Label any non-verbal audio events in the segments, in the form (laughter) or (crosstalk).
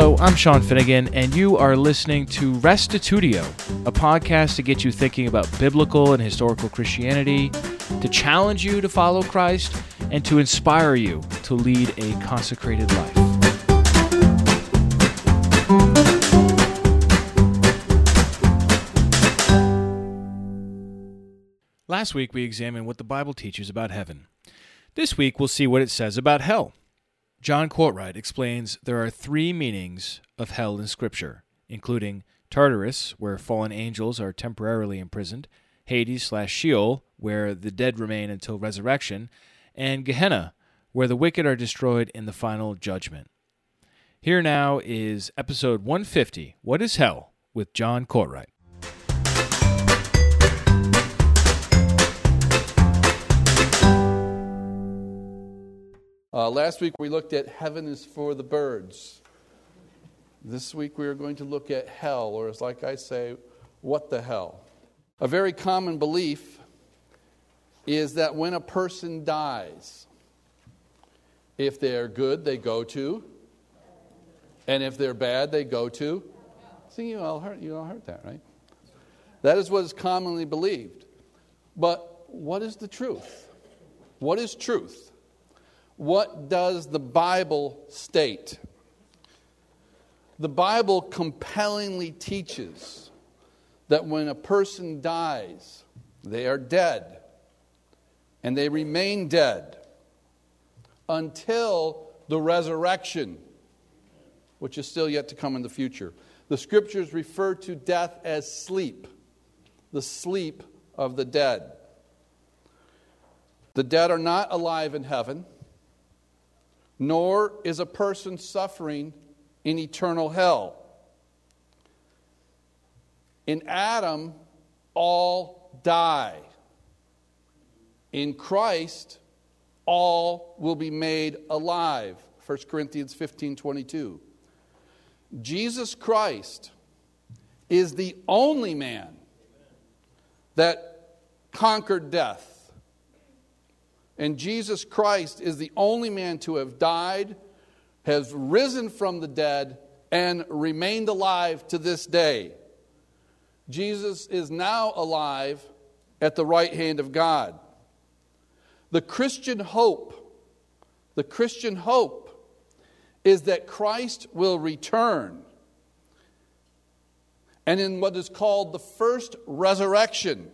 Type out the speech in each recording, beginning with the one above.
Hello, I'm Sean Finnegan, and you are listening to Restitutio, a podcast to get you thinking about biblical and historical Christianity, to challenge you to follow Christ, and to inspire you to lead a consecrated life. Last week, we examined what the Bible teaches about heaven. This week, we'll see what it says about hell. John Cortright explains there are three meanings of hell in Scripture, including Tartarus, where fallen angels are temporarily imprisoned, Hades slash Sheol, where the dead remain until resurrection, and Gehenna, where the wicked are destroyed in the final judgment. Here now is episode 150 What is Hell? with John Cortright. Uh, last week we looked at heaven is for the birds. This week we are going to look at hell, or as like I say, what the hell? A very common belief is that when a person dies, if they're good, they go to, and if they're bad, they go to. See, you all heard, you all heard that, right? That is what is commonly believed. But what is the truth? What is truth? What does the Bible state? The Bible compellingly teaches that when a person dies, they are dead, and they remain dead until the resurrection, which is still yet to come in the future. The scriptures refer to death as sleep, the sleep of the dead. The dead are not alive in heaven nor is a person suffering in eternal hell. In Adam, all die. In Christ, all will be made alive. 1 Corinthians 15 22. Jesus Christ is the only man that conquered death. And Jesus Christ is the only man to have died, has risen from the dead, and remained alive to this day. Jesus is now alive at the right hand of God. The Christian hope, the Christian hope is that Christ will return. And in what is called the first resurrection,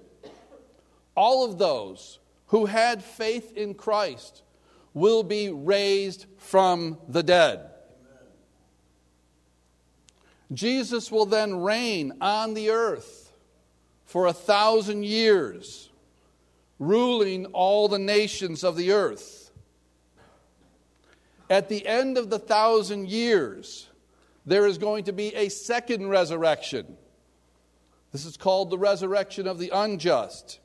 all of those who had faith in Christ will be raised from the dead. Jesus will then reign on the earth for a thousand years, ruling all the nations of the earth. At the end of the thousand years, there is going to be a second resurrection. This is called the resurrection of the unjust.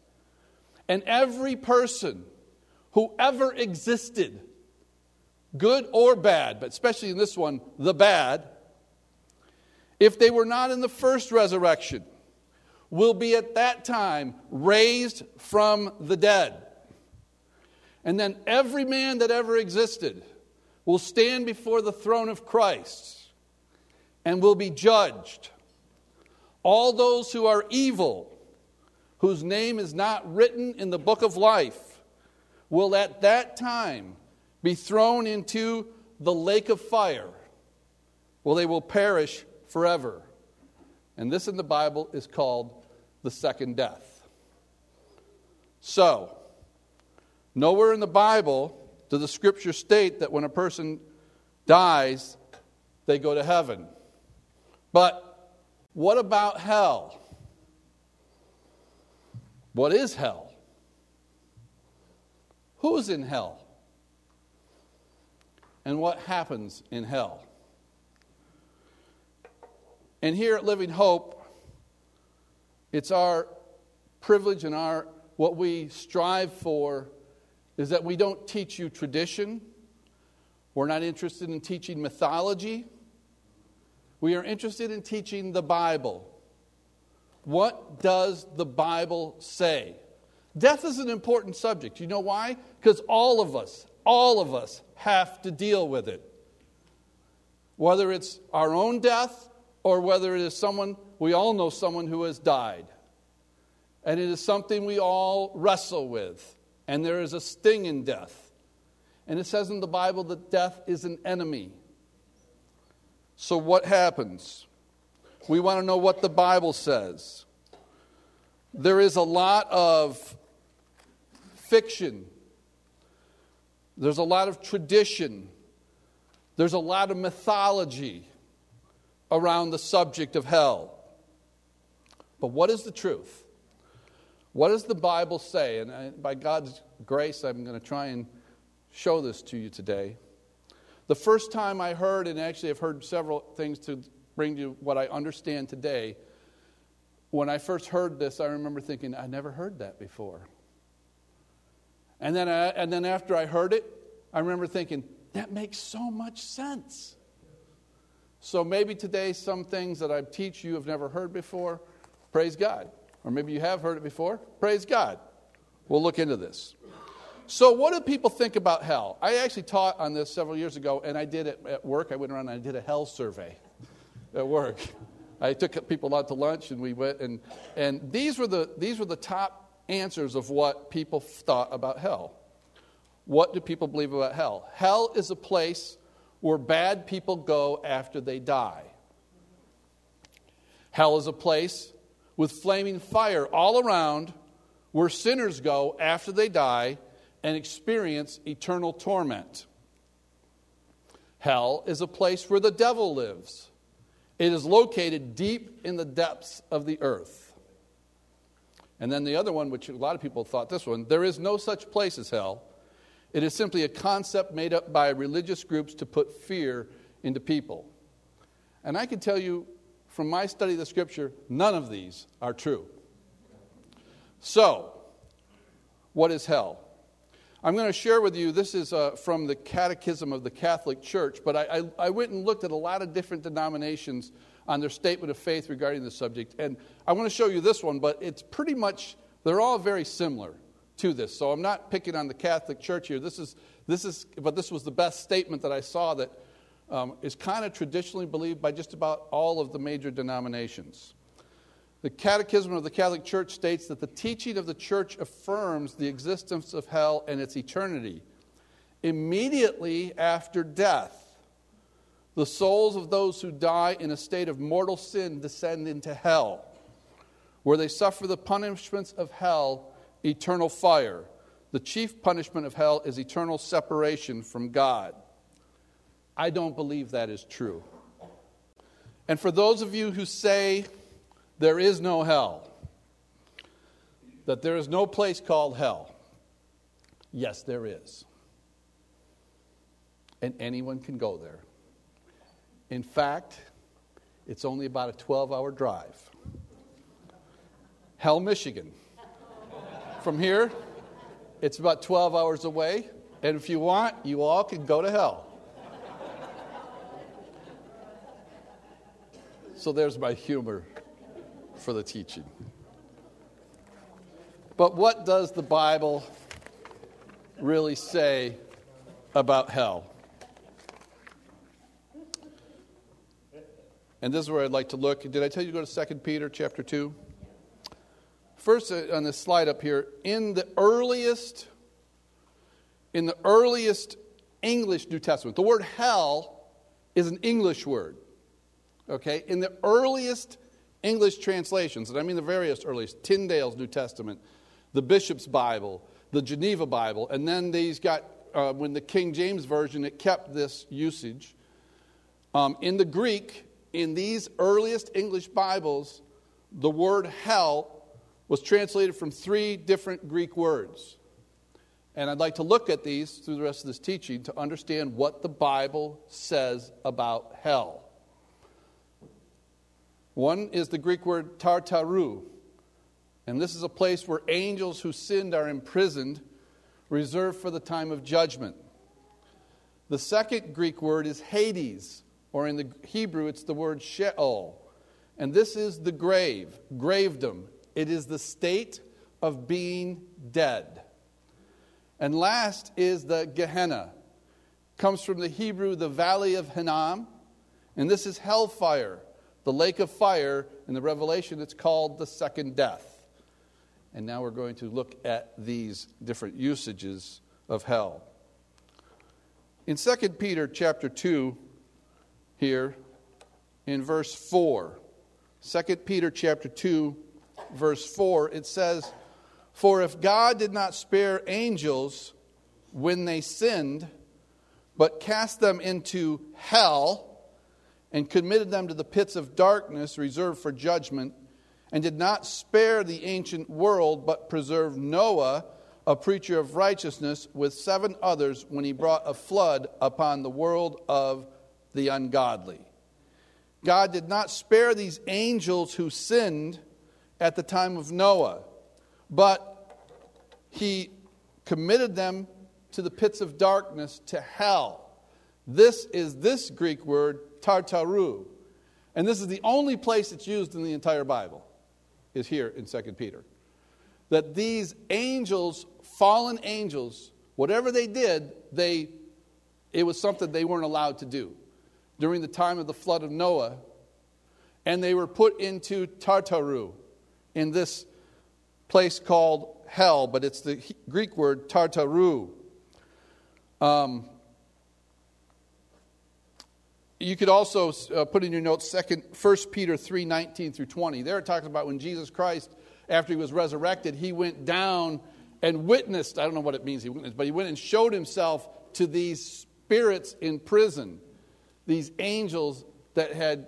And every person who ever existed, good or bad, but especially in this one, the bad, if they were not in the first resurrection, will be at that time raised from the dead. And then every man that ever existed will stand before the throne of Christ and will be judged. All those who are evil whose name is not written in the book of life will at that time be thrown into the lake of fire, where they will perish forever. And this in the Bible is called the second death. So, nowhere in the Bible does the scriptures state that when a person dies, they go to heaven. But what about hell? What is hell? Who's in hell? And what happens in hell? And here at Living Hope, it's our privilege and our what we strive for is that we don't teach you tradition. We're not interested in teaching mythology. We are interested in teaching the Bible. What does the Bible say? Death is an important subject. You know why? Because all of us, all of us have to deal with it. whether it's our own death or whether it is someone, we all know someone who has died. And it is something we all wrestle with. And there is a sting in death. And it says in the Bible that death is an enemy. So, what happens? We want to know what the Bible says. There is a lot of fiction, there's a lot of tradition, there's a lot of mythology around the subject of hell. But what is the truth? What does the Bible say? And I, by God's grace, I'm going to try and show this to you today. The first time I heard, and actually I've heard several things to bring you what I understand today. When I first heard this, I remember thinking, I never heard that before. And then, I, and then after I heard it, I remember thinking, that makes so much sense. So maybe today, some things that I teach you have never heard before, praise God. Or maybe you have heard it before, praise God. We'll look into this. So, what do people think about hell? I actually taught on this several years ago, and I did it at work. I went around and I did a hell survey at work. I took people out to lunch, and we went, and, and these, were the, these were the top answers of what people thought about hell. What do people believe about hell? Hell is a place where bad people go after they die. Hell is a place with flaming fire all around where sinners go after they die and experience eternal torment. Hell is a place where the devil lives. It is located deep in the depths of the earth. And then the other one, which a lot of people thought this one there is no such place as hell. It is simply a concept made up by religious groups to put fear into people. And I can tell you from my study of the scripture, none of these are true. So, what is hell? I'm going to share with you, this is uh, from the Catechism of the Catholic Church, but I, I, I, went and looked at a lot of different denominations on their statement of faith regarding the subject. And I want to show you this one, but it's pretty much, they're all very similar to this. So I'm not picking on the Catholic Church here. This is, this is but this was the best statement that I saw that um, is kind of traditionally believed by just about all of the major denominations. The Catechism of the Catholic Church states that the teaching of the Church affirms the existence of hell and its eternity. Immediately after death, the souls of those who die in a state of mortal sin descend into hell, where they suffer the punishments of hell, eternal fire. The chief punishment of hell is eternal separation from God. I don't believe that is true. And for those of you who say, there is no hell, that there is no place called hell. Yes, there is. And anyone can go there. In fact, it's only about a 12 hour drive. Hell, Michigan. From here, it's about 12 hours away. And if you want, you all can go to hell. So there's my humor for the teaching. But what does the Bible really say about hell? And this is where I'd like to look. Did I tell you to go to 2 Peter chapter 2? First uh, on this slide up here, in the earliest in the earliest English New Testament, the word hell is an English word. Okay? In the earliest English translations, and I mean the various earliest, Tyndale's New Testament, the Bishop's Bible, the Geneva Bible, and then these got, uh, when the King James Version, it kept this usage. Um, in the Greek, in these earliest English Bibles, the word hell was translated from three different Greek words. And I'd like to look at these through the rest of this teaching to understand what the Bible says about hell. One is the Greek word tartaru, and this is a place where angels who sinned are imprisoned, reserved for the time of judgment. The second Greek word is Hades, or in the Hebrew, it's the word Sheol. And this is the grave, gravedom. It is the state of being dead. And last is the Gehenna. Comes from the Hebrew, the valley of Hinnom, And this is hellfire, the lake of fire. In the Revelation, it's called the second death. And now we're going to look at these different usages of hell. In 2 Peter chapter 2, here, in verse 4, 2 Peter chapter 2, verse 4, it says, For if God did not spare angels when they sinned, but cast them into hell, and committed them to the pits of darkness reserved for judgment, and did not spare the ancient world, but preserved Noah, a preacher of righteousness, with seven others when he brought a flood upon the world of the ungodly. God did not spare these angels who sinned at the time of Noah, but he committed them to the pits of darkness, to hell. This is this Greek word tartaru. And this is the only place it's used in the entire Bible, is here in 2 Peter. That these angels, fallen angels, whatever they did, they, it was something they weren't allowed to do. During the time of the flood of Noah, and they were put into Tartaru, in this place called hell, but it's the Greek word Tartaru. Um, you could also uh, put in your notes second, 1 Peter 3 19 through 20. There it talks about when Jesus Christ, after he was resurrected, he went down and witnessed. I don't know what it means he witnessed, but he went and showed himself to these spirits in prison, these angels that had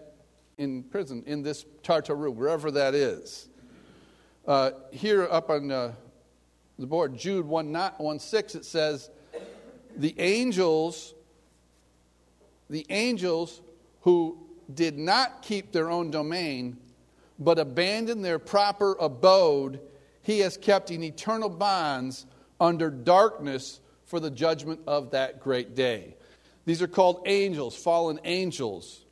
in prison, in this Tartaru, wherever that is. Uh, here up on uh, the board, Jude 1, 1 6, it says, The angels the angels who did not keep their own domain, but abandoned their proper abode, he has kept in eternal bonds under darkness for the judgment of that great day. These are called angels, fallen angels.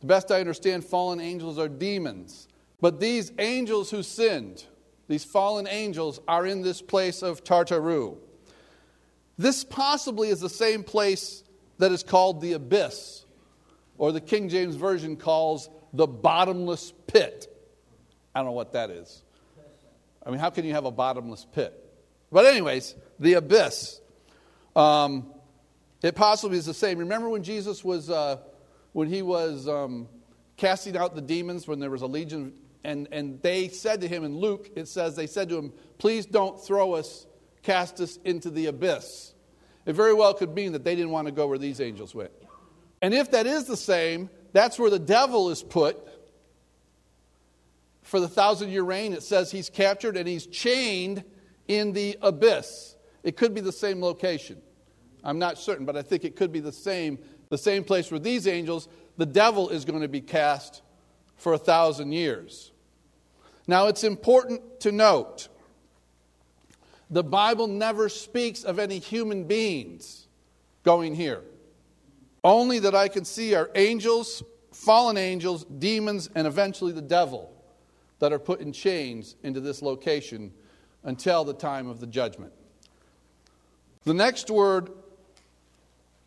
The best I understand, fallen angels are demons. But these angels who sinned, these fallen angels, are in this place of Tartaru. This possibly is the same place that is called the abyss, or the King James Version calls the bottomless pit. I don't know what that is. I mean, how can you have a bottomless pit? But, anyways, the abyss. Um, it possibly is the same. Remember when Jesus was, uh, when he was um, casting out the demons, when there was a legion, and, and they said to him in Luke, it says, they said to him, Please don't throw us, cast us into the abyss. It very well could mean that they didn't want to go where these angels went. And if that is the same, that's where the devil is put. For the thousand year reign, it says he's captured and he's chained in the abyss. It could be the same location. I'm not certain, but I think it could be the same, the same place where these angels, the devil is going to be cast for a thousand years. Now, it's important to note the Bible never speaks of any human beings going here. Only that I can see are angels, fallen angels, demons, and eventually the devil that are put in chains into this location until the time of the judgment. The next word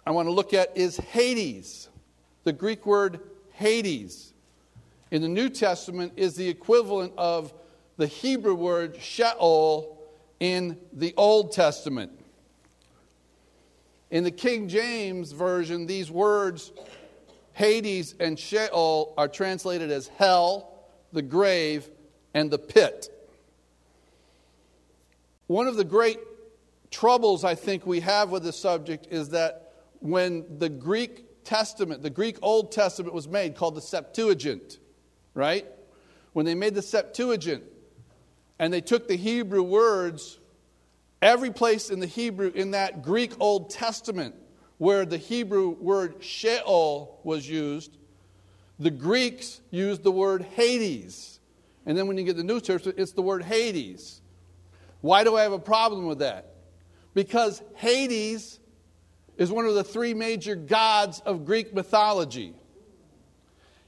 I want to look at is Hades. The Greek word Hades in the New Testament is the equivalent of the Hebrew word Sheol in the Old Testament. In the King James Version, these words, Hades and Sheol, are translated as hell, the grave, and the pit. One of the great troubles I think we have with this subject is that when the Greek Testament, the Greek Old Testament was made, called the Septuagint, right? When they made the Septuagint, and they took the Hebrew words, every place in the Hebrew, in that Greek Old Testament, where the Hebrew word Sheol was used, the Greeks used the word Hades. And then when you get the New Testament, it's the word Hades. Why do I have a problem with that? Because Hades is one of the three major gods of Greek mythology.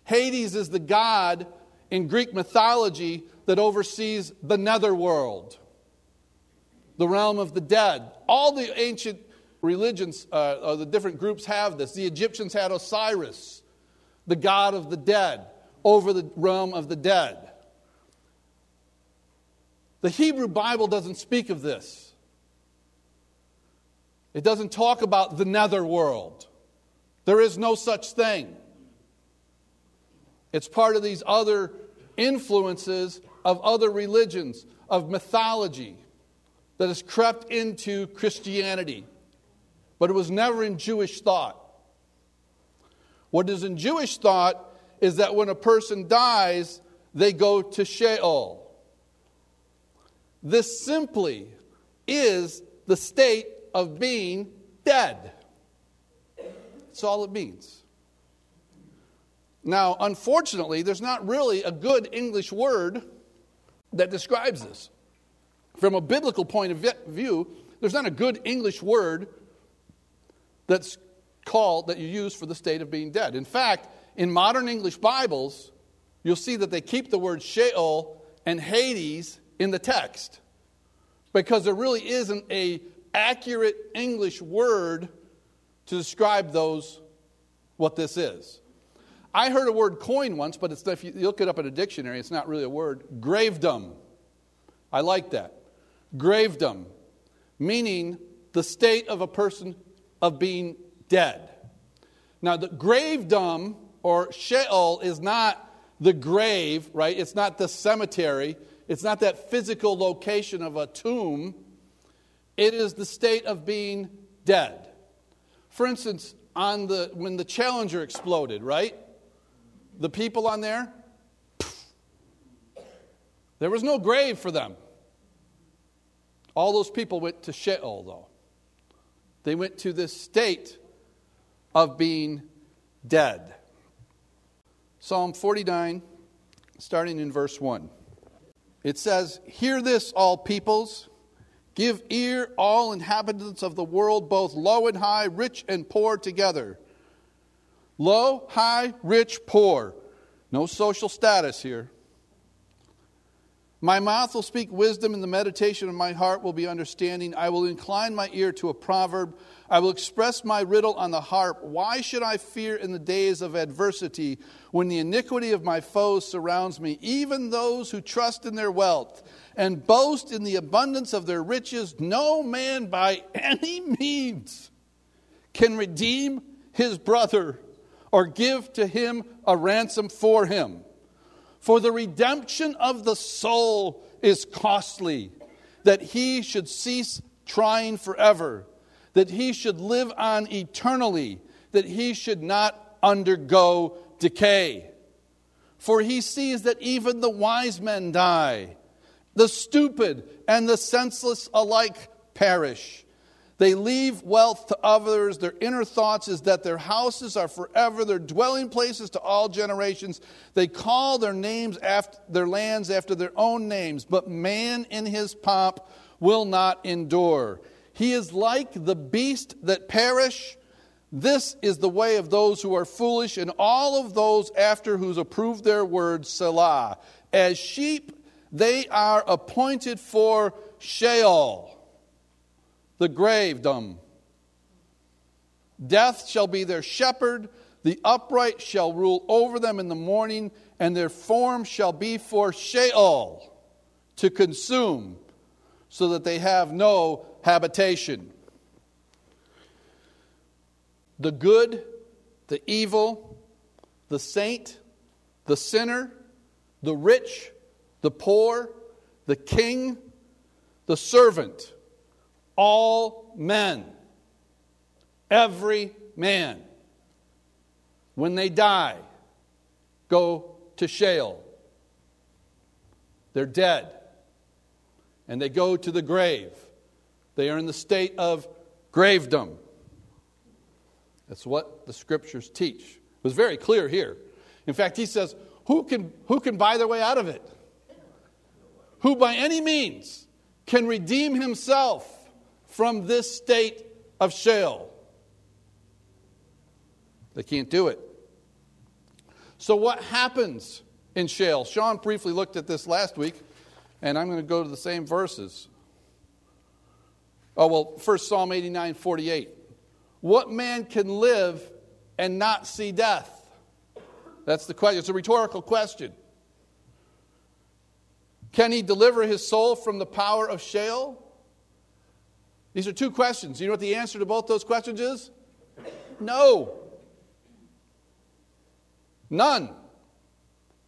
Hades is the god in Greek mythology that oversees the netherworld, the realm of the dead. All the ancient religions, uh, the different groups have this. The Egyptians had Osiris, the God of the dead, over the realm of the dead. The Hebrew Bible doesn't speak of this. It doesn't talk about the netherworld. There is no such thing. It's part of these other influences of other religions, of mythology that has crept into Christianity. But it was never in Jewish thought. What is in Jewish thought is that when a person dies, they go to Sheol. This simply is the state of being dead. That's all it means. Now, unfortunately, there's not really a good English word that describes this. From a biblical point of view, there's not a good English word that's called, that you use for the state of being dead. In fact, in modern English Bibles, you'll see that they keep the word Sheol and Hades in the text because there really isn't a accurate English word to describe those what this is. I heard a word coin once, but if you look it up in a dictionary, it's not really a word. Gravedom. I like that. Gravedom, meaning the state of a person of being dead. Now, the gravedom or Sheol is not the grave, right? It's not the cemetery. It's not that physical location of a tomb. It is the state of being dead. For instance, on the when the Challenger exploded, right? The people on there, there was no grave for them. All those people went to Sheol, though. They went to this state of being dead. Psalm 49, starting in verse 1. It says, Hear this, all peoples. Give ear, all inhabitants of the world, both low and high, rich and poor together. Low, high, rich, poor. No social status here. My mouth will speak wisdom, and the meditation of my heart will be understanding. I will incline my ear to a proverb. I will express my riddle on the harp. Why should I fear in the days of adversity when the iniquity of my foes surrounds me? Even those who trust in their wealth and boast in the abundance of their riches, no man by (laughs) any means can redeem his brother or give to him a ransom for him. For the redemption of the soul is costly, that he should cease trying forever, that he should live on eternally, that he should not undergo decay. For he sees that even the wise men die, the stupid and the senseless alike perish. They leave wealth to others. Their inner thoughts is that their houses are forever, their dwelling places to all generations. They call their names after their lands after their own names, but man in his pomp will not endure. He is like the beast that perish. This is the way of those who are foolish, and all of those after whose approved their words, Selah. As sheep, they are appointed for Sheol the gravedom. Death shall be their shepherd, the upright shall rule over them in the morning, and their form shall be for Sheol to consume, so that they have no habitation. The good, the evil, the saint, the sinner, the rich, the poor, the king, the servant all men, every man, when they die, go to Sheol. They're dead. And they go to the grave. They are in the state of gravedom. That's what the scriptures teach. It was very clear here. In fact, he says, Who can, who can buy their way out of it? Who by any means can redeem himself from this state of Sheol. They can't do it. So, what happens in Sheol? Sean briefly looked at this last week, and I'm going to go to the same verses. Oh, well, first Psalm 89 48. What man can live and not see death? That's the question. It's a rhetorical question. Can he deliver his soul from the power of Sheol? These are two questions. You know what the answer to both those questions is? No. None.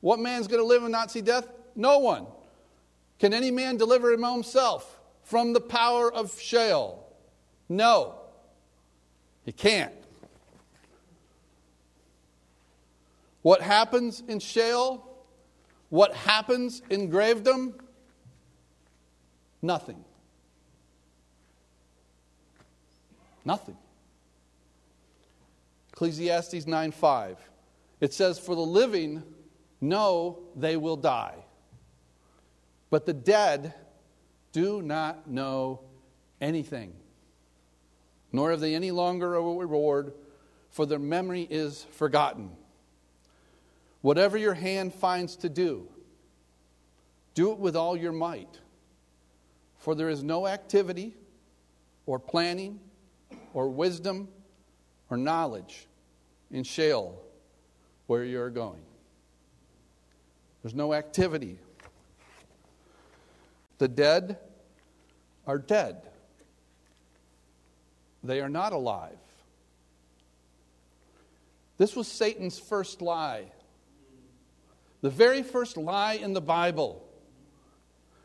What man's going to live and not see death? No one. Can any man deliver him himself from the power of Sheol? No. He can't. What happens in Sheol? What happens in gravedom? Nothing. Nothing. Ecclesiastes 9 5. It says, For the living know they will die, but the dead do not know anything, nor have they any longer a reward, for their memory is forgotten. Whatever your hand finds to do, do it with all your might, for there is no activity or planning or wisdom or knowledge in Sheol where you're going. There's no activity. The dead are dead, they are not alive. This was Satan's first lie. The very first lie in the Bible.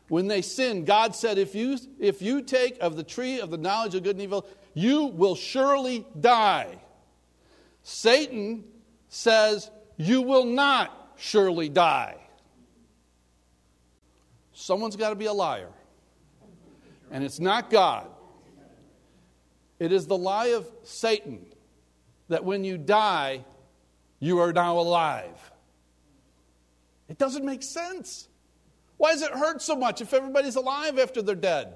When they sinned, God said, if you, if you take of the tree of the knowledge of good and evil, you will surely die. Satan says, You will not surely die. Someone's got to be a liar. And it's not God. It is the lie of Satan that when you die, you are now alive. It doesn't make sense. Why does it hurt so much if everybody's alive after they're dead?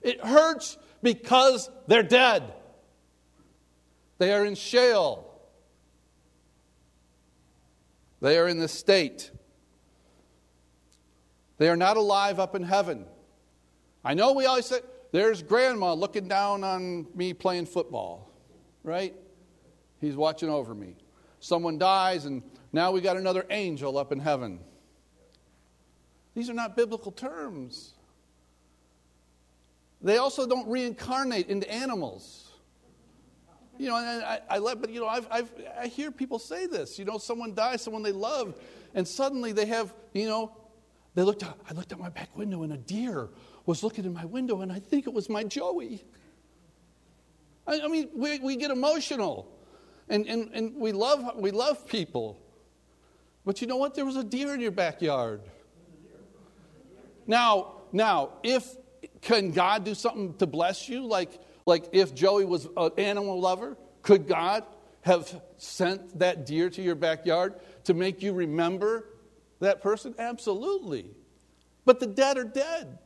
It hurts because they're dead. They are in Sheol. They are in the state. They are not alive up in heaven. I know we always say, there's grandma looking down on me playing football, right? He's watching over me. Someone dies, and now we got another angel up in heaven. These are not biblical terms. They also don't reincarnate into animals. You know, and I, I let, but you know, I've, I've, I hear people say this. You know, someone dies, someone they love, and suddenly they have, you know, they looked. Out, I looked out my back window, and a deer was looking in my window, and I think it was my Joey. I, I mean, we, we get emotional, and, and, and we love we love people, but you know what? There was a deer in your backyard. Now, now, if can God do something to bless you, like like if Joey was an animal lover, could God have sent that deer to your backyard to make you remember that person? Absolutely. But the dead are dead,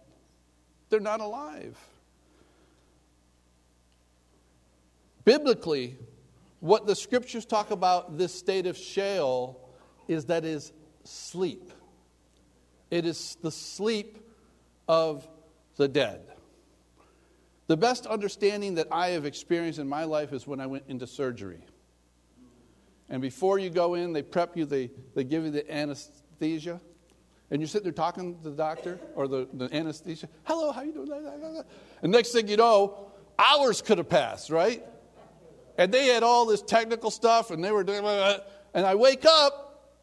they're not alive. Biblically, what the scriptures talk about this state of Sheol is that is sleep. It is the sleep of the dead. The best understanding that I have experienced in my life is when I went into surgery. And before you go in, they prep you, they, they give you the anesthesia. And you're sitting there talking to the doctor or the, the anesthesia. Hello, how you doing? And next thing you know, hours could have passed, right? And they had all this technical stuff and they were doing and I wake up,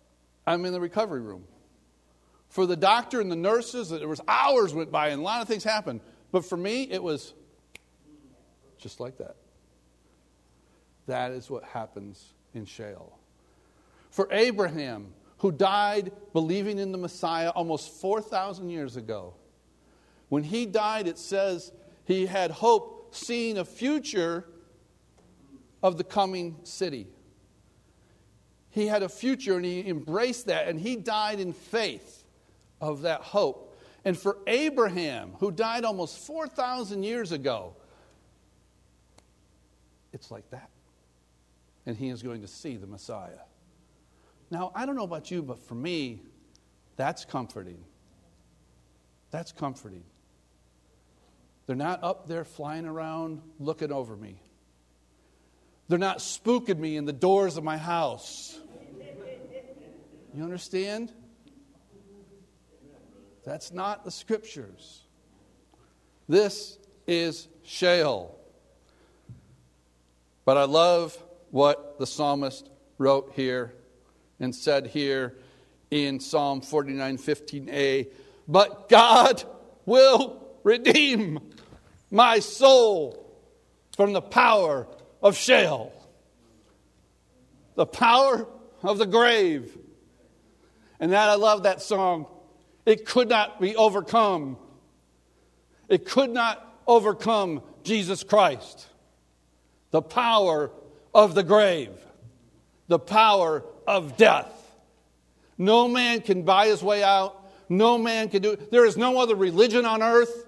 I'm in the recovery room. For the doctor and the nurses, there was hours went by and a lot of things happened. But for me, it was just like that. That is what happens in Sheol. For Abraham, who died believing in the Messiah almost 4,000 years ago, when he died, it says he had hope seeing a future of the coming city. He had a future and he embraced that, and he died in faith of that hope. And for Abraham, who died almost 4,000 years ago, it's like that. And he is going to see the Messiah. Now, I don't know about you, but for me, that's comforting. That's comforting. They're not up there flying around looking over me. They're not spooking me in the doors of my house. You understand? That's not the scriptures. This is Sheol. But I love what the psalmist wrote here and said here in Psalm 49 15a. But God will redeem my soul from the power of Sheol, the power of the grave. And that I love that song. It could not be overcome. It could not overcome Jesus Christ. The power of the grave, the power of death. No man can buy his way out. No man can do it. There is no other religion on earth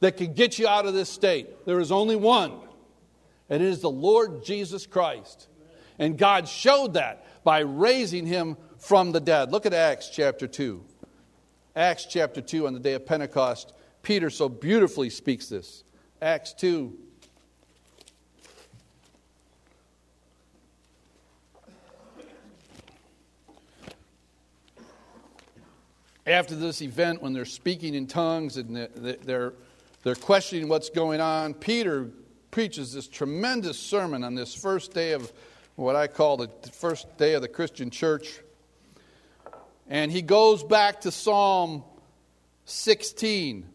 that can get you out of this state. There is only one, and it is the Lord Jesus Christ. And God showed that by raising him from the dead. Look at Acts chapter 2. Acts chapter 2 on the day of Pentecost. Peter so beautifully speaks this. Acts 2. After this event, when they're speaking in tongues and they're, they're questioning what's going on, Peter preaches this tremendous sermon on this first day of what I call the first day of the Christian church. And he goes back to Psalm 16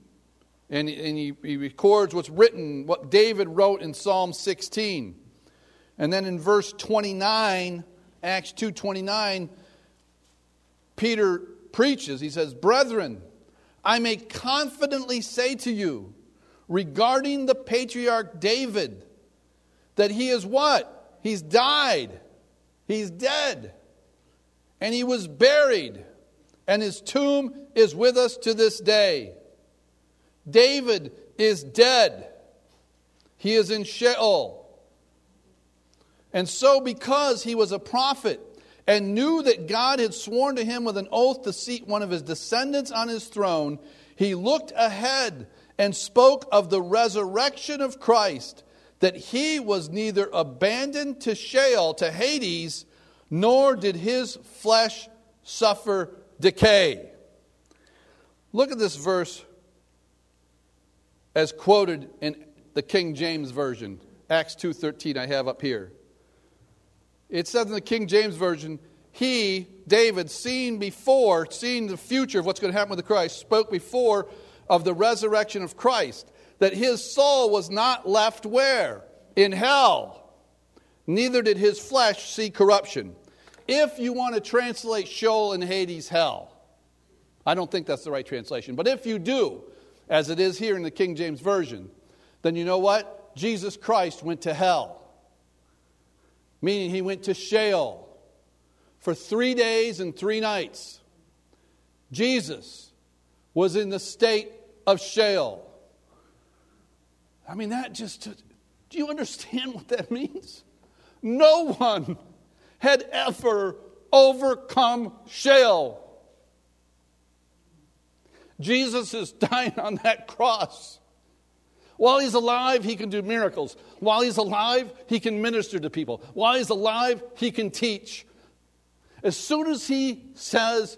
and, and he, he records what's written, what David wrote in Psalm 16. And then in verse 29, Acts 2:29, Peter preaches. He says, "Brethren, I may confidently say to you regarding the patriarch David that he is what? He's died. He's dead. And he was buried. And his tomb is with us to this day. David is dead. He is in Sheol. And so, because he was a prophet and knew that God had sworn to him with an oath to seat one of his descendants on his throne, he looked ahead and spoke of the resurrection of Christ that he was neither abandoned to Sheol, to Hades, nor did his flesh suffer decay. Look at this verse as quoted in the King James version. Acts 2:13 I have up here. It says in the King James version, he, David, seeing before, seeing the future of what's going to happen with the Christ, spoke before of the resurrection of Christ that his soul was not left where? In hell. Neither did his flesh see corruption. If you want to translate Sheol and Hades hell, I don't think that's the right translation, but if you do, as it is here in the King James Version, then you know what? Jesus Christ went to hell, meaning he went to Sheol for three days and three nights. Jesus was in the state of Sheol. I mean, that just, do you understand what that means? No one had ever overcome Sheol. Jesus is (laughs) dying on that cross. While he's alive, he can do miracles. While he's alive, he can minister to people. While he's alive, he can teach. As soon as he says,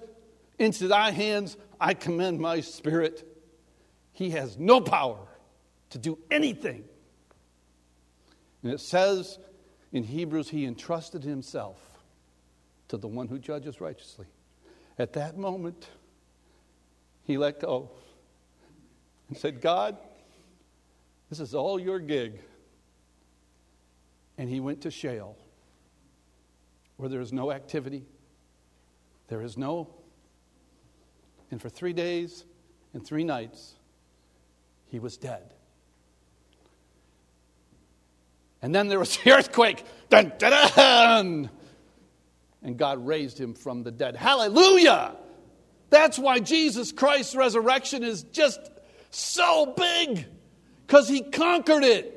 Into thy hands I commend my spirit, he has no power to do anything. And it says in Hebrews, he entrusted himself to the one who judges righteously. At that moment, he let go and said, God, this is all your gig. And he went to Sheol, where there is no activity, there is no. And for three days and three nights, he was dead. And then there was the earthquake. Dun, dun, dun. And God raised him from the dead. Hallelujah! That's why Jesus Christ's resurrection is just so big, because he conquered it.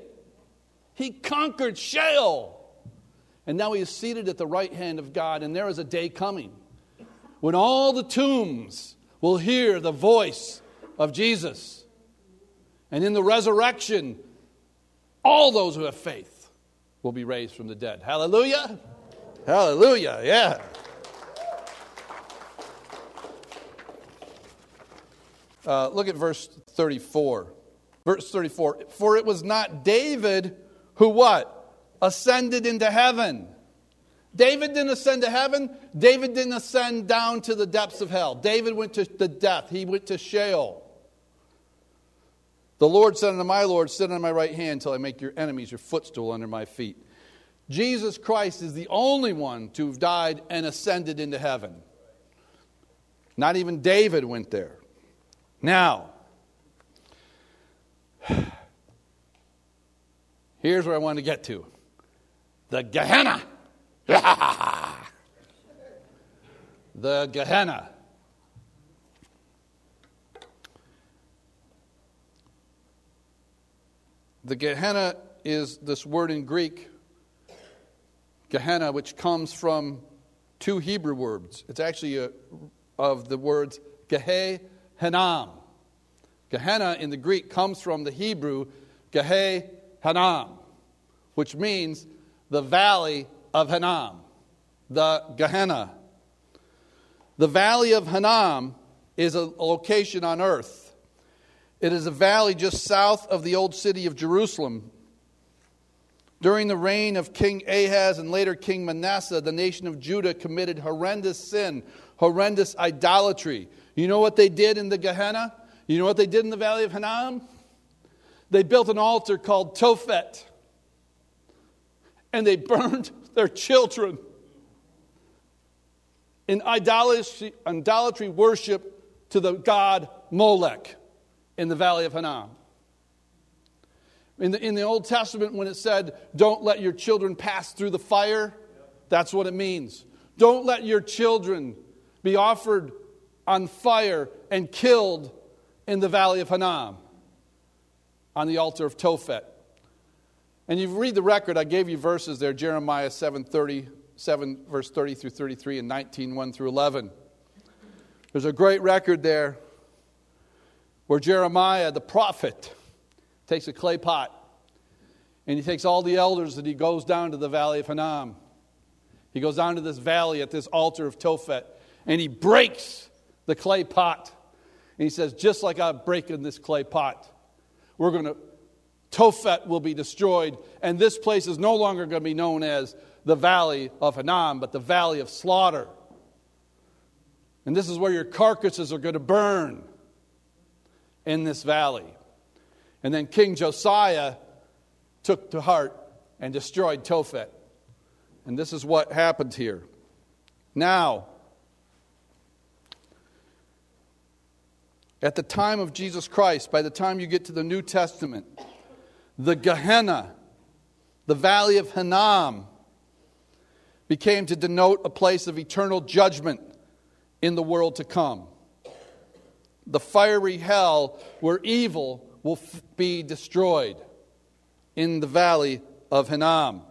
He conquered Sheol. And now he is seated at the right hand of God, and there is a day coming when all the tombs will hear the voice of Jesus. And in the resurrection, all those who have faith will be raised from the dead. Hallelujah! Hallelujah, yeah. Uh, look at verse 34. Verse 34 For it was not David who what? Ascended into heaven. David didn't ascend to heaven. David didn't ascend down to the depths of hell. David went to the death. He went to Sheol. The Lord said unto my Lord, Sit on my right hand until I make your enemies your footstool under my feet. Jesus Christ is the only one to have died and ascended into heaven. Not even David went there. Now, (sighs) here's where I want to get to the Gehenna. (laughs) the Gehenna. The Gehenna is this word in Greek, Gehenna, which comes from two Hebrew words. It's actually a, of the words Gehe Hanam. Gehenna in the Greek comes from the Hebrew Gehe Hanam, which means the valley of Hanam, the Gehenna. The valley of Hanam is a location on earth. It is a valley just south of the old city of Jerusalem. During the reign of King Ahaz and later King Manasseh, the nation of Judah committed horrendous sin, horrendous idolatry. You know what they did in the Gehenna? You know what they did in the valley of Hanam? They built an altar called Tophet, and they (laughs) burned their children in idolatry, idolatry worship to the god Molech in the valley of Hanam. In the, in the Old Testament, when it said, Don't let your children pass through the fire, that's what it means. Don't let your children be offered on fire and killed in the valley of Hanam on the altar of Tophet. And you read the record, I gave you verses there Jeremiah 7 30, 7, verse 30 through 33, and 19 1 through 11. There's a great record there where Jeremiah, the prophet, takes a clay pot and he takes all the elders and he goes down to the valley of Hanam. He goes down to this valley at this altar of Tophet and he breaks the clay pot. And he says, Just like I'm breaking this clay pot, we're going to, Tophet will be destroyed. And this place is no longer going to be known as the valley of Hanam, but the valley of slaughter. And this is where your carcasses are going to burn in this valley. And then King Josiah took to heart and destroyed Tophet. And this is what happened here. Now, at the time of Jesus Christ, by the time you get to the New Testament, the Gehenna, the valley of Hanam, became to denote a place of eternal judgment in the world to come the fiery hell where evil will f- be destroyed in the valley of Hinnom.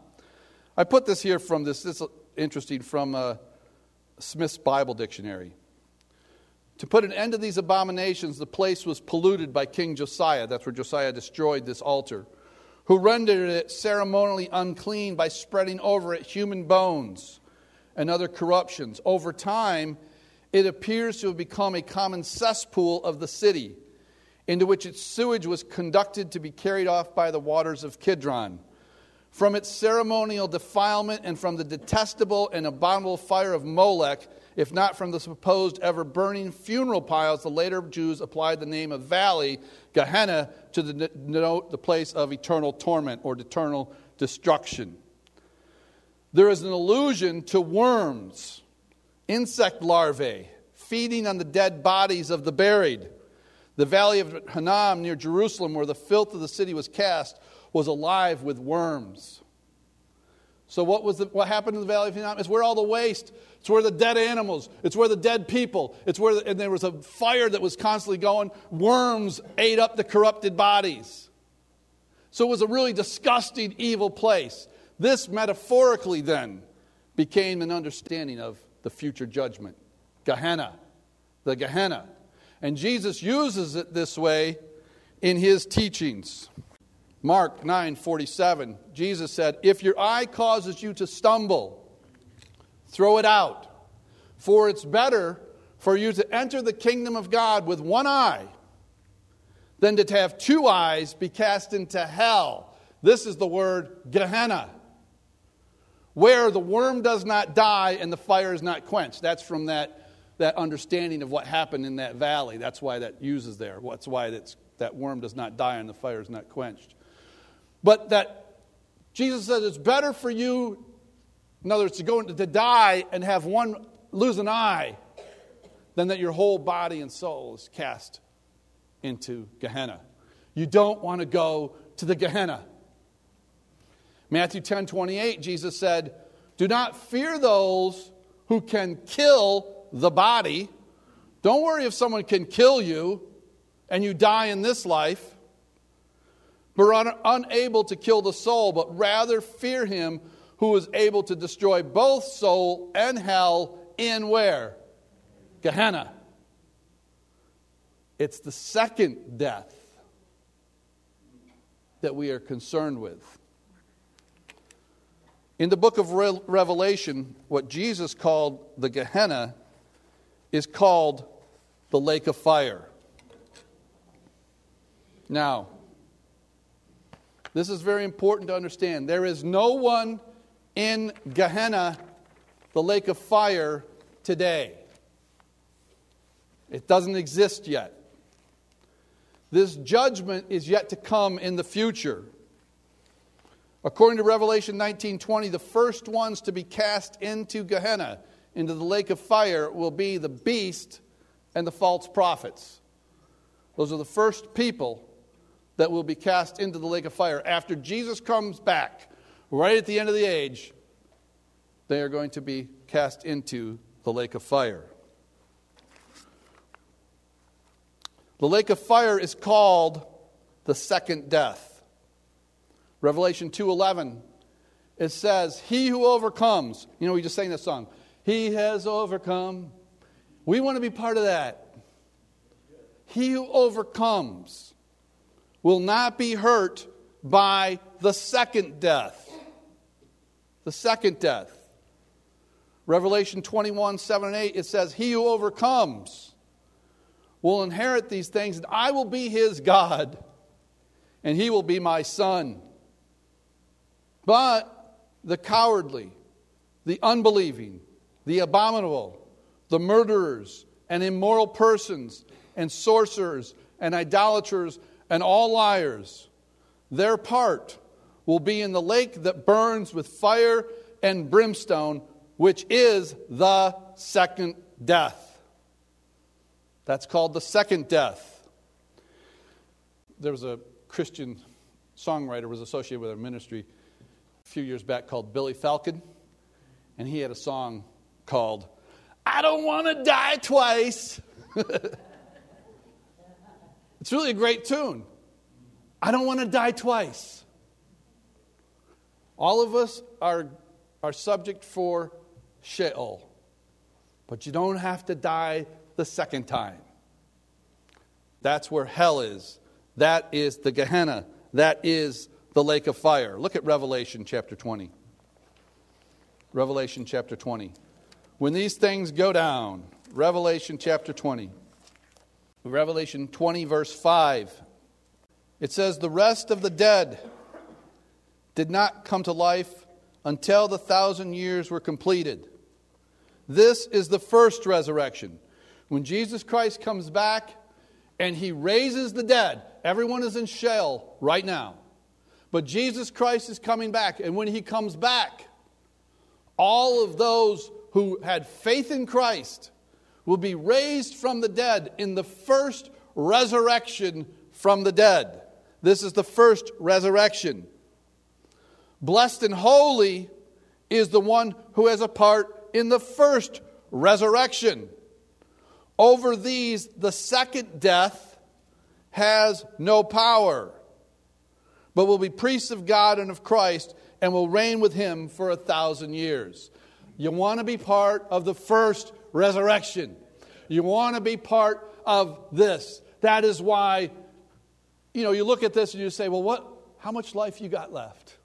I put this here from this, this is interesting, from uh, Smith's Bible Dictionary. To put an end to these abominations, the place was polluted by King Josiah. That's where Josiah destroyed this altar, who rendered it ceremonially unclean by spreading over it human bones and other corruptions. Over time, it appears to have become a common cesspool of the city, into which its sewage was conducted to be carried off by the waters of Kidron. From its ceremonial defilement and from the detestable and abominable fire of Molech, if not from the supposed ever burning funeral piles, the later Jews applied the name of valley, Gehenna, to denote the place of eternal torment or eternal destruction. There is an allusion to worms insect larvae feeding on the dead bodies of the buried. The valley of Hanam near Jerusalem, where the filth of the city was cast, was alive with worms. So, what, was the, what happened in the valley of Hinnom? It's where all the waste, it's where the dead animals, it's where the dead people, it's where, the, and there was a fire that was constantly going. Worms ate up the corrupted bodies. So, it was a really disgusting, evil place. This, metaphorically, then, became an understanding of the future judgment. Gehenna, the Gehenna. And Jesus uses it this way in his teachings. Mark 9 47, Jesus said, If your eye causes you to stumble, throw it out. For it's better for you to enter the kingdom of God with one eye than to have two eyes be cast into hell. This is the word Gehenna, where the worm does not die and the fire is not quenched. That's from that, that understanding of what happened in that valley. That's why that uses there. That's why that's, that worm does not die and the fire is not quenched. But that Jesus says it's better for you, in other words, to go into, to die and have one lose an eye than that your whole body and soul is cast into Gehenna. You don't want to go to the Gehenna. Matthew 10 28, Jesus said, Do not fear those who can kill the body. Don't worry if someone can kill you and you die in this life, but are unable to kill the soul, but rather fear him who is able to destroy both soul and hell in where? Gehenna. It's the second death that we are concerned with. In the book of Re- Revelation, what Jesus called the Gehenna is called the lake of fire. Now, this is very important to understand. There is no one in Gehenna, the lake of fire, today. It doesn't exist yet. This judgment is yet to come in the future. According to Revelation 19:20, the first ones to be cast into Gehenna, into the lake of fire, will be the beast and the false prophets. Those are the first people that will be cast into the lake of fire. After Jesus comes back, right at the end of the age, they are going to be cast into the lake of fire. The lake of fire is called the second death. Revelation 2:11 it says, "He who overcomes." You know, we just sang this song. He has overcome. We want to be part of that. He who overcomes will not be hurt by the second death. The second death. Revelation 21, 7 and 8, it says, He who overcomes will inherit these things, and I will be his God, and he will be my son. But the cowardly, the unbelieving, the abominable, the murderers, and immoral persons, and sorcerers, and idolaters, and all liars, their part will be in the lake that burns with fire and brimstone, which is the second death. That's called the second death. There was a Christian songwriter was associated with our ministry a few years back called Billy Falcon, and he had a song called I Don't Want to Die Twice. (laughs) it's really a great tune. I don't want to die twice. All of us are, are subject for Sheol, but you don't have to die the second time. That's where hell is. That is the Gehenna. That is the lake of fire. Look at Revelation chapter 20. Revelation chapter 20. When these things go down, Revelation chapter 20. Revelation 20, verse 5. It says, The rest of the dead did not come to life until the thousand years were completed. This is the first resurrection. When Jesus Christ comes back and he raises the dead, everyone is in Sheol right now. But Jesus Christ is coming back. And when he comes back, all of those who had faith in Christ will be raised from the dead in the first resurrection from the dead. This is the first resurrection. Blessed and holy is the one who has a part in the first resurrection. Over these, the second death has no power, but will be priests of God and of Christ and will reign with him for a thousand years. You want to be part of the first resurrection. You want to be part of this. That is why, you know, you look at this and you say, well, what, how much life you got left?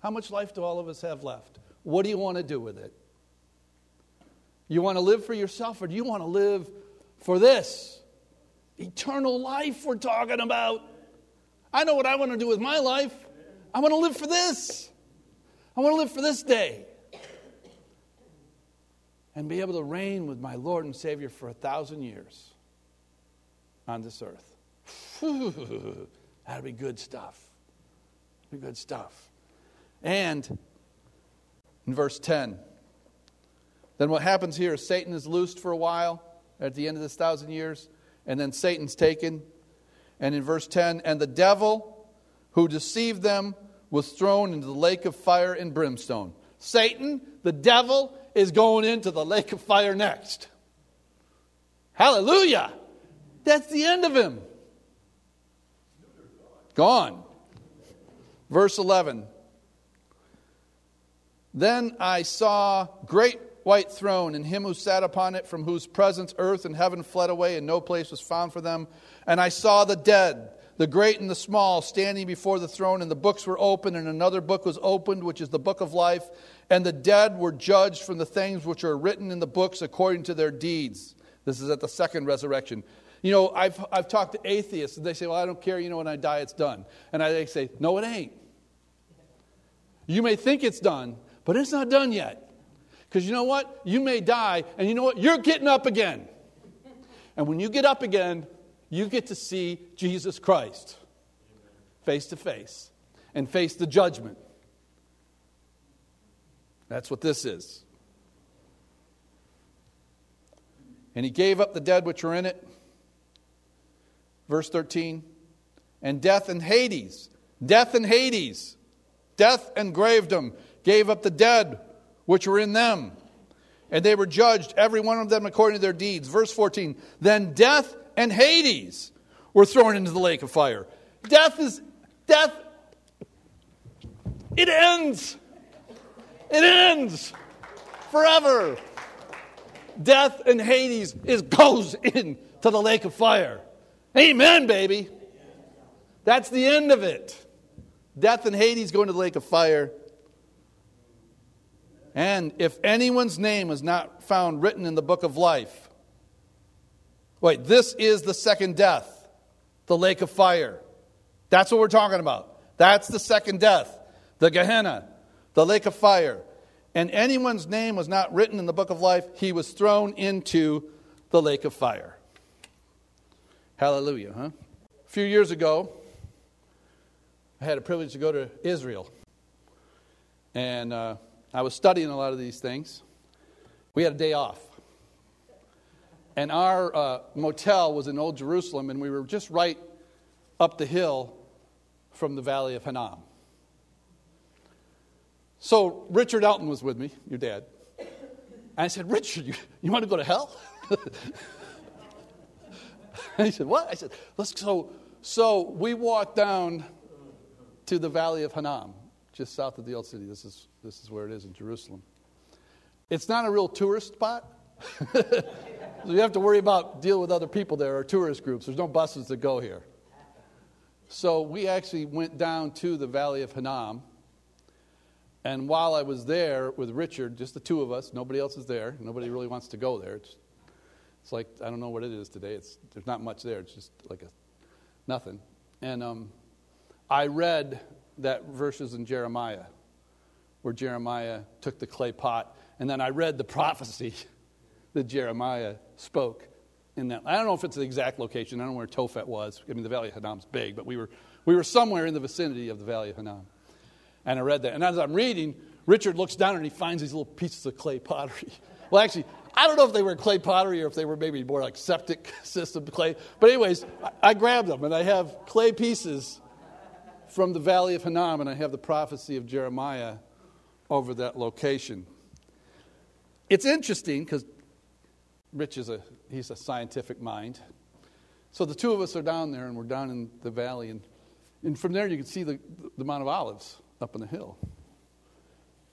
How much life do all of us have left? What do you want to do with it? You want to live for yourself or do you want to live for this? Eternal life, we're talking about. I know what I want to do with my life. I want to live for this. I want to live for this day. And be able to reign with my Lord and Savior for a thousand years on this earth. (laughs) That'd be good stuff. Be good stuff. And in verse 10, then what happens here is Satan is loosed for a while at the end of this thousand years, and then Satan's taken. And in verse 10, and the devil who deceived them was thrown into the lake of fire and brimstone. Satan, the devil, is going into the lake of fire next. Hallelujah! That's the end of him. Gone. Verse 11. Then I saw great white throne and him who sat upon it, from whose presence earth and heaven fled away, and no place was found for them. And I saw the dead the great and the small, standing before the throne, and the books were opened, and another book was opened, which is the book of life. And the dead were judged from the things which are written in the books according to their deeds. This is at the second resurrection. You know, I've, I've talked to atheists, and they say, Well, I don't care, you know, when I die, it's done. And I say, No, it ain't. You may think it's done, but it's not done yet. Because you know what? You may die, and you know what? You're getting up again. And when you get up again, you get to see Jesus Christ face to face and face the judgment. That's what this is. And he gave up the dead which were in it. Verse 13. And death and Hades, death and Hades, death and gravedom gave up the dead which were in them. And they were judged, every one of them according to their deeds. Verse 14. Then death and Hades were thrown into the lake of fire. Death is, death, it ends. It ends forever. Death and Hades is goes (laughs) into the lake of fire. Amen, baby. That's the end of it. Death and Hades go into the lake of fire. And if anyone's name is not found written in the book of life, Wait, this is the second death, the lake of fire. That's what we're talking about. That's the second death, the Gehenna, the lake of fire. And anyone's name was not written in the book of life, he was thrown into the lake of fire. Hallelujah, huh? A few years ago, I had a privilege to go to Israel. And uh, I was studying a lot of these things. We had a day off. And our uh, motel was in Old Jerusalem, and we were just right up the hill from the Valley of Hinnom. So Richard Elton was with me, your dad. And I said, Richard, you, you want to go to hell? and (laughs) he said, What? I said, Let's go. So we walked down to the Valley of Hinnom, just south of the old city. This is, this is where it is in Jerusalem. It's not a real tourist spot. So (laughs) you have to worry about dealing with other people there or tourist groups. There's no buses that go here. So we actually went down to the Valley of Hinnom. And while I was there with Richard, just the two of us, nobody else is there. Nobody really wants to go there. It's, it's like, I don't know what it is today. It's, there's not much there. It's just like a nothing. And um, I read that verses in Jeremiah where Jeremiah took the clay pot. And then I read the prophecy (laughs) that Jeremiah spoke in that. I don't know if it's the exact location. I don't know where Tophet was. I mean, the Valley of Hinnom's big, but we were, we were somewhere in the vicinity of the Valley of Hinnom. And I read that. And as I'm reading, Richard looks down and he finds these little pieces of clay pottery. (laughs) Well, actually, I don't know if they were clay pottery or if they were maybe more like septic (laughs) system clay. But, anyways, I, I grabbed them and I have clay pieces from the Valley of Hinnom and I have the prophecy of Jeremiah over that location. It's interesting because Rich is a he's a scientific mind. So the two of us are down there, and we're down in the valley, and, and from there you can see the, the Mount of Olives up on the hill.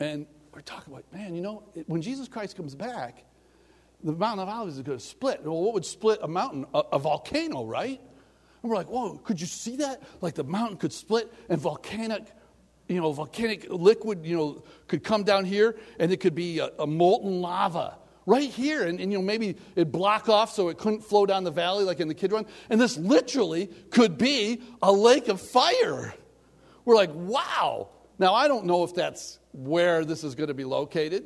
And we're talking about, man, you know, when Jesus Christ comes back, the Mount of Olives is going to split. Well, what would split a mountain? A, a volcano, right? And we're like, whoa, could you see that? Like the mountain could split and volcanic, you know, volcanic liquid, you know, could come down here and it could be a, a molten lava right here. And, and, you know, maybe it'd block off so it couldn't flow down the valley like in the Kidron. And this literally could be a lake of fire. We're like, wow. Now, I don't know if that's where this is going to be located,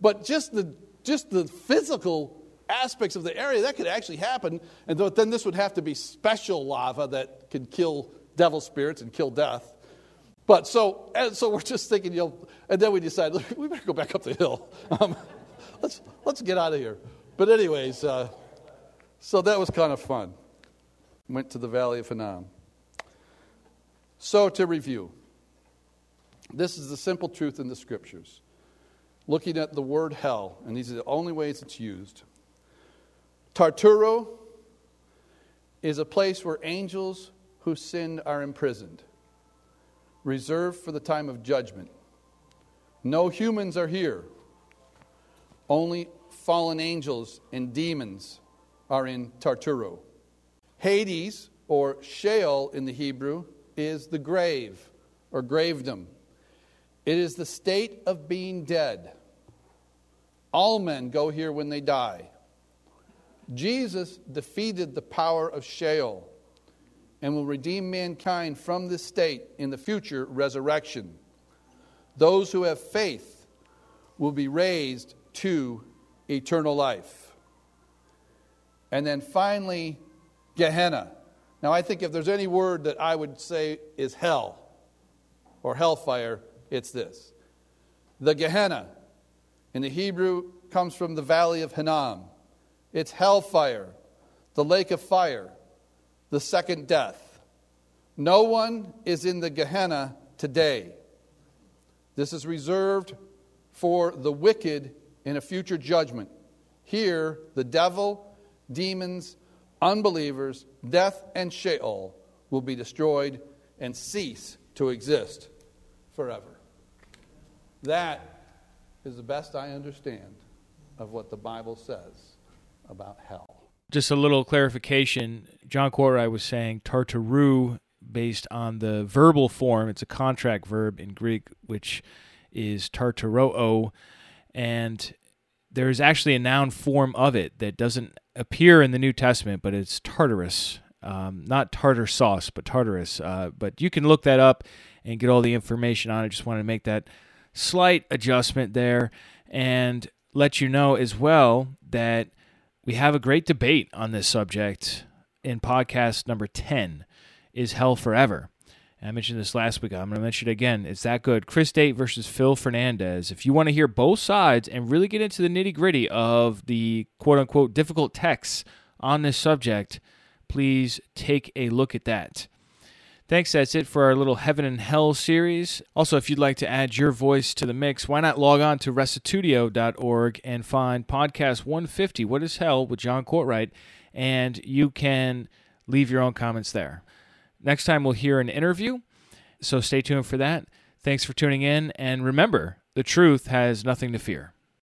but just the, just the physical aspects of the area, that could actually happen. And then this would have to be special lava that could kill devil spirits and kill death. But so, and so we're just thinking, you know, and then we decide we better go back up the hill. (laughs) Um, let's, let's get out of here. But, anyways, uh, so that was kind of fun. Went to the Valley of Hinnom. So, to review, this is the simple truth in the scriptures. Looking at the word hell, and these are the only ways it's used. Tarturo is a place where angels who sinned are imprisoned, reserved for the time of judgment. No humans are here. Only fallen angels and demons are in Tarturo. Hades, or Sheol in the Hebrew, is the grave or gravedom. It is the state of being dead. All men go here when they die. Jesus defeated the power of Sheol and will redeem mankind from this state in the future resurrection. Those who have faith will be raised to eternal life. And then finally, Gehenna. Now, I think if there's any word that I would say is hell or hellfire, it's this. The Gehenna in the Hebrew comes from the valley of Hinnom. It's hellfire, the lake of fire, the second death. No one is in the Gehenna today. This is reserved for the wicked in a future judgment. Here, the devil, demons, unbelievers, death, and Sheol will be destroyed and cease to exist forever. That is the best I understand of what the Bible says about hell. Just a little clarification. John Cortright was saying tartaru based on the verbal form. It's a contract verb in Greek, which is tartaroo, and there's actually a noun form of it that doesn't appear in the New Testament, but it's Tartarus. Um, not tartar sauce, but Tartarus. Uh, but you can look that up and get all the information on it. Just wanted to make that slight adjustment there and let you know as well that we have a great debate on this subject in podcast number 10 Is Hell Forever? I mentioned this last week. I'm going to mention it again. It's that good. Chris Date versus Phil Fernandez. If you want to hear both sides and really get into the nitty gritty of the quote unquote difficult texts on this subject, please take a look at that. Thanks. That's it for our little Heaven and Hell series. Also, if you'd like to add your voice to the mix, why not log on to restitutio.org and find podcast 150, What is Hell, with John Cortright, and you can leave your own comments there. Next time, we'll hear an interview, so stay tuned for that. Thanks for tuning in, and remember, the truth has nothing to fear.